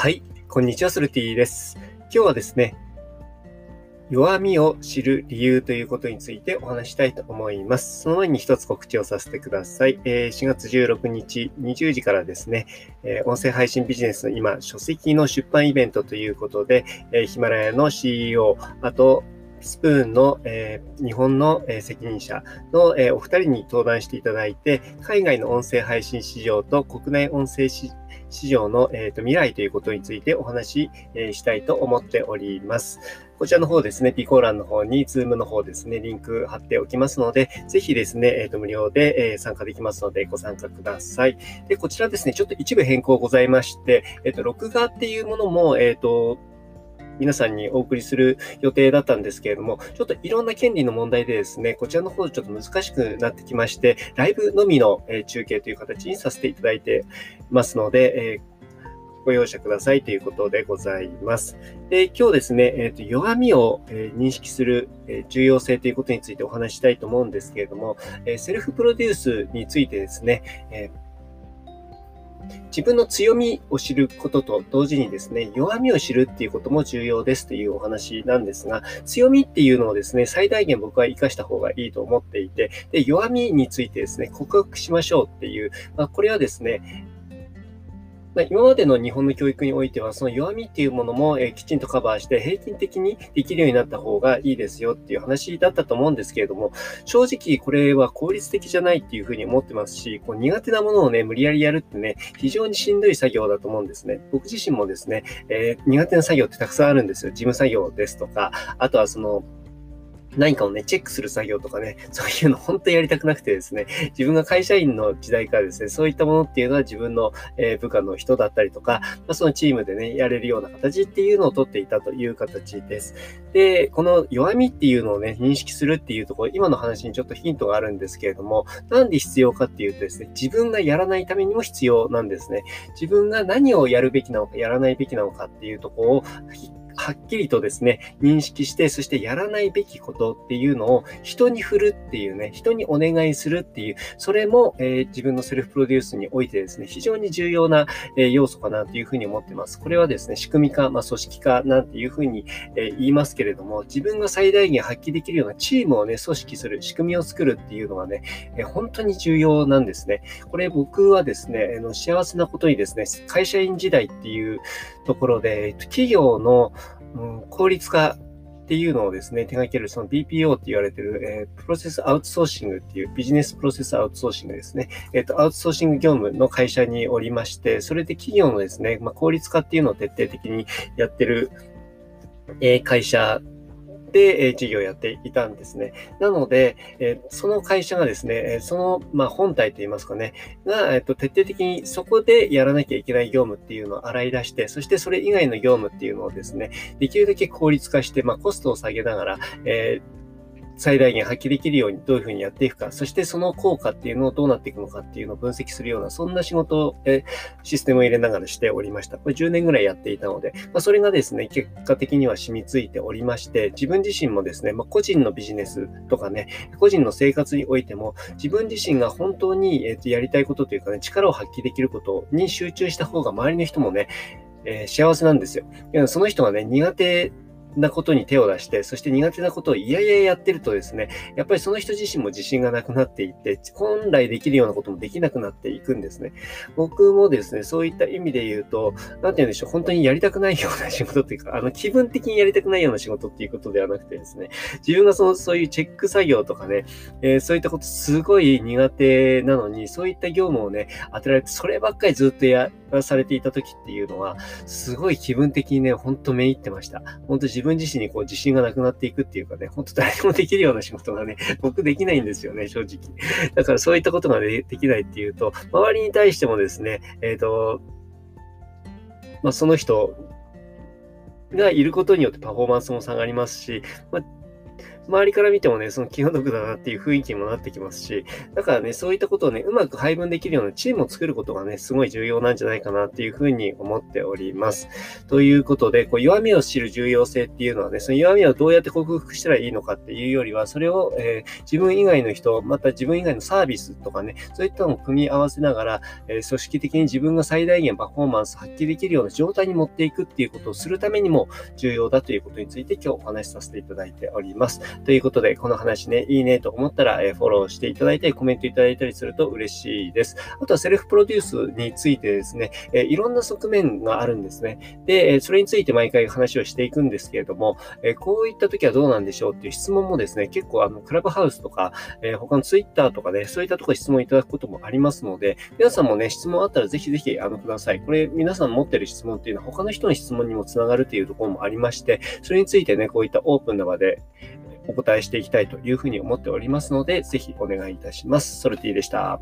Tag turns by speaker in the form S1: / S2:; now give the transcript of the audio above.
S1: はい、こんにちは、スルティです。今日はですね、弱みを知る理由ということについてお話したいと思います。その前に一つ告知をさせてください。え、4月16日20時からですね、え、音声配信ビジネスの今、書籍の出版イベントということで、え、ヒマラヤの CEO、あと、スプーンの、えー、日本の、えー、責任者の、えー、お二人に登壇していただいて、海外の音声配信市場と国内音声市場の、えーと、未来ということについてお話し、え、したいと思っております。こちらの方ですね、ピコーランの方に、ズームの方ですね、リンク貼っておきますので、ぜひですね、え、ー、と、無料で、え、参加できますので、ご参加ください。で、こちらですね、ちょっと一部変更ございまして、えっ、と、録画っていうものも、えっ、と、皆さんにお送りする予定だったんですけれども、ちょっといろんな権利の問題でですね、こちらの方ちょっと難しくなってきまして、ライブのみの中継という形にさせていただいてますので、ご容赦くださいということでございます。で今日ですね、えーと、弱みを、え認識する、え重要性ということについてお話したいと思うんですけれども、えセルフプロデュースについてですね、えー自分の強みを知ることと同時にですね、弱みを知るっていうことも重要ですというお話なんですが、強みっていうのをですね、最大限僕は活かした方がいいと思っていて、で、弱みについてですね、告白しましょうっていう、まあ、これはですね、今までの日本の教育においては、その弱みっていうものも、えきちんとカバーして平均的にできるようになった方がいいですよっていう話だったと思うんですけれども、正直これは効率的じゃないっていうふうに思ってますし、こう苦手なものをね、無理やりやるってね、非常にしんどい作業だと思うんですね。僕自身もですね、えー、苦手な作業ってたくさんあるんですよ。事務作業ですとか、あとはその、何かをね、チェックする作業とかね、そういうの本当にやりたくなくてですね、自分が会社員の時代からですね、そういったものっていうのは自分の、え、部下の人だったりとか、まあ、そのチームでね、やれるような形っていうのをとっていたという形です。で、この弱みっていうのをね、認識するっていうところ、今の話にちょっとヒントがあるんですけれども、なんで必要かっていうとですね、自分がやらないためにも必要なんですね。自分が何をやるべきなのか、やらないべきなのかっていうところをはっきりとですね、認識して、そしてやらないべきことっていうのを人に振るっていうね、人にお願いするっていう、それも、えー、自分のセルフプロデュースにおいてですね、非常に重要な、えー、要素かなというふうに思ってます。これはですね、仕組み化、まあ、組織化なんていうふうに、え、言いますけれども、自分が最大限発揮できるようなチームをね、組織する、仕組みを作るっていうのはね、え本当に重要なんですね。これ僕はですね、あの幸せなことにですね、会社員時代っていうところで、企業のうん、効率化っていうのをですね、手掛けるその BPO って言われてる、えー、プロセスアウトソーシングっていうビジネスプロセスアウトソーシングですね。えっ、ー、と、アウトソーシング業務の会社におりまして、それで企業のですね、まあ、効率化っていうのを徹底的にやってる、えー、会社で、え事業をやっていたんですね。なので、えその会社がですね、その、まあ、本体といいますかね、が、えっと、徹底的にそこでやらなきゃいけない業務っていうのを洗い出して、そしてそれ以外の業務っていうのをですね、できるだけ効率化して、まあ、コストを下げながら、えー最大限発揮できるようにどういうふうにやっていくか、そしてその効果っていうのをどうなっていくのかっていうのを分析するような、そんな仕事を、システムを入れながらしておりました。これ10年ぐらいやっていたので、まあ、それがですね、結果的には染みついておりまして、自分自身もですね、まあ、個人のビジネスとかね、個人の生活においても、自分自身が本当に、えー、とやりたいことというかね、力を発揮できることに集中した方が周りの人もね、えー、幸せなんですよ。その人がね、苦手なことに手を出して、そして苦手なことを嫌々やってるとですね、やっぱりその人自身も自信がなくなっていって、本来できるようなこともできなくなっていくんですね。僕もですね、そういった意味で言うと、なんて言うんでしょう、本当にやりたくないような仕事っていうか、あの、気分的にやりたくないような仕事っていうことではなくてですね、自分がその、そういうチェック作業とかね、えー、そういったことすごい苦手なのに、そういった業務をね、当てられて、そればっかりずっとや、されていた時っていうのは、すごい気分的にね、ほんとめいってました。本当自分自身にこう自信がなくなっていくっていうかね、ほんと誰でもできるような仕事がね、僕できないんですよね、正直。だからそういったことができないっていうと、周りに対してもですね、えっ、ー、と、まあ、その人がいることによってパフォーマンスも下がりますし、まあ周りから見てもね、その気の毒だなっていう雰囲気にもなってきますし、だからね、そういったことをね、うまく配分できるようなチームを作ることがね、すごい重要なんじゃないかなっていうふうに思っております。ということで、こう弱みを知る重要性っていうのはね、その弱みをどうやって克服したらいいのかっていうよりは、それを、えー、自分以外の人、また自分以外のサービスとかね、そういったのを組み合わせながら、えー、組織的に自分が最大限パフォーマンス発揮できるような状態に持っていくっていうことをするためにも重要だということについて今日お話しさせていただいております。ということで、この話ね、いいねと思ったら、え、フォローしていただいたり、コメントいただいたりすると嬉しいです。あとはセルフプロデュースについてですね、え、いろんな側面があるんですね。で、それについて毎回話をしていくんですけれども、えこういった時はどうなんでしょうっていう質問もですね、結構あの、クラブハウスとか、え他のツイッターとかで、ね、そういったところ質問いただくこともありますので、皆さんもね、質問あったらぜひぜひあのください。これ皆さん持ってる質問っていうのは他の人の質問にもつながるというところもありまして、それについてね、こういったオープンな場でお答えしていきたいというふうに思っておりますので、ぜひお願いいたします。ソルティでした。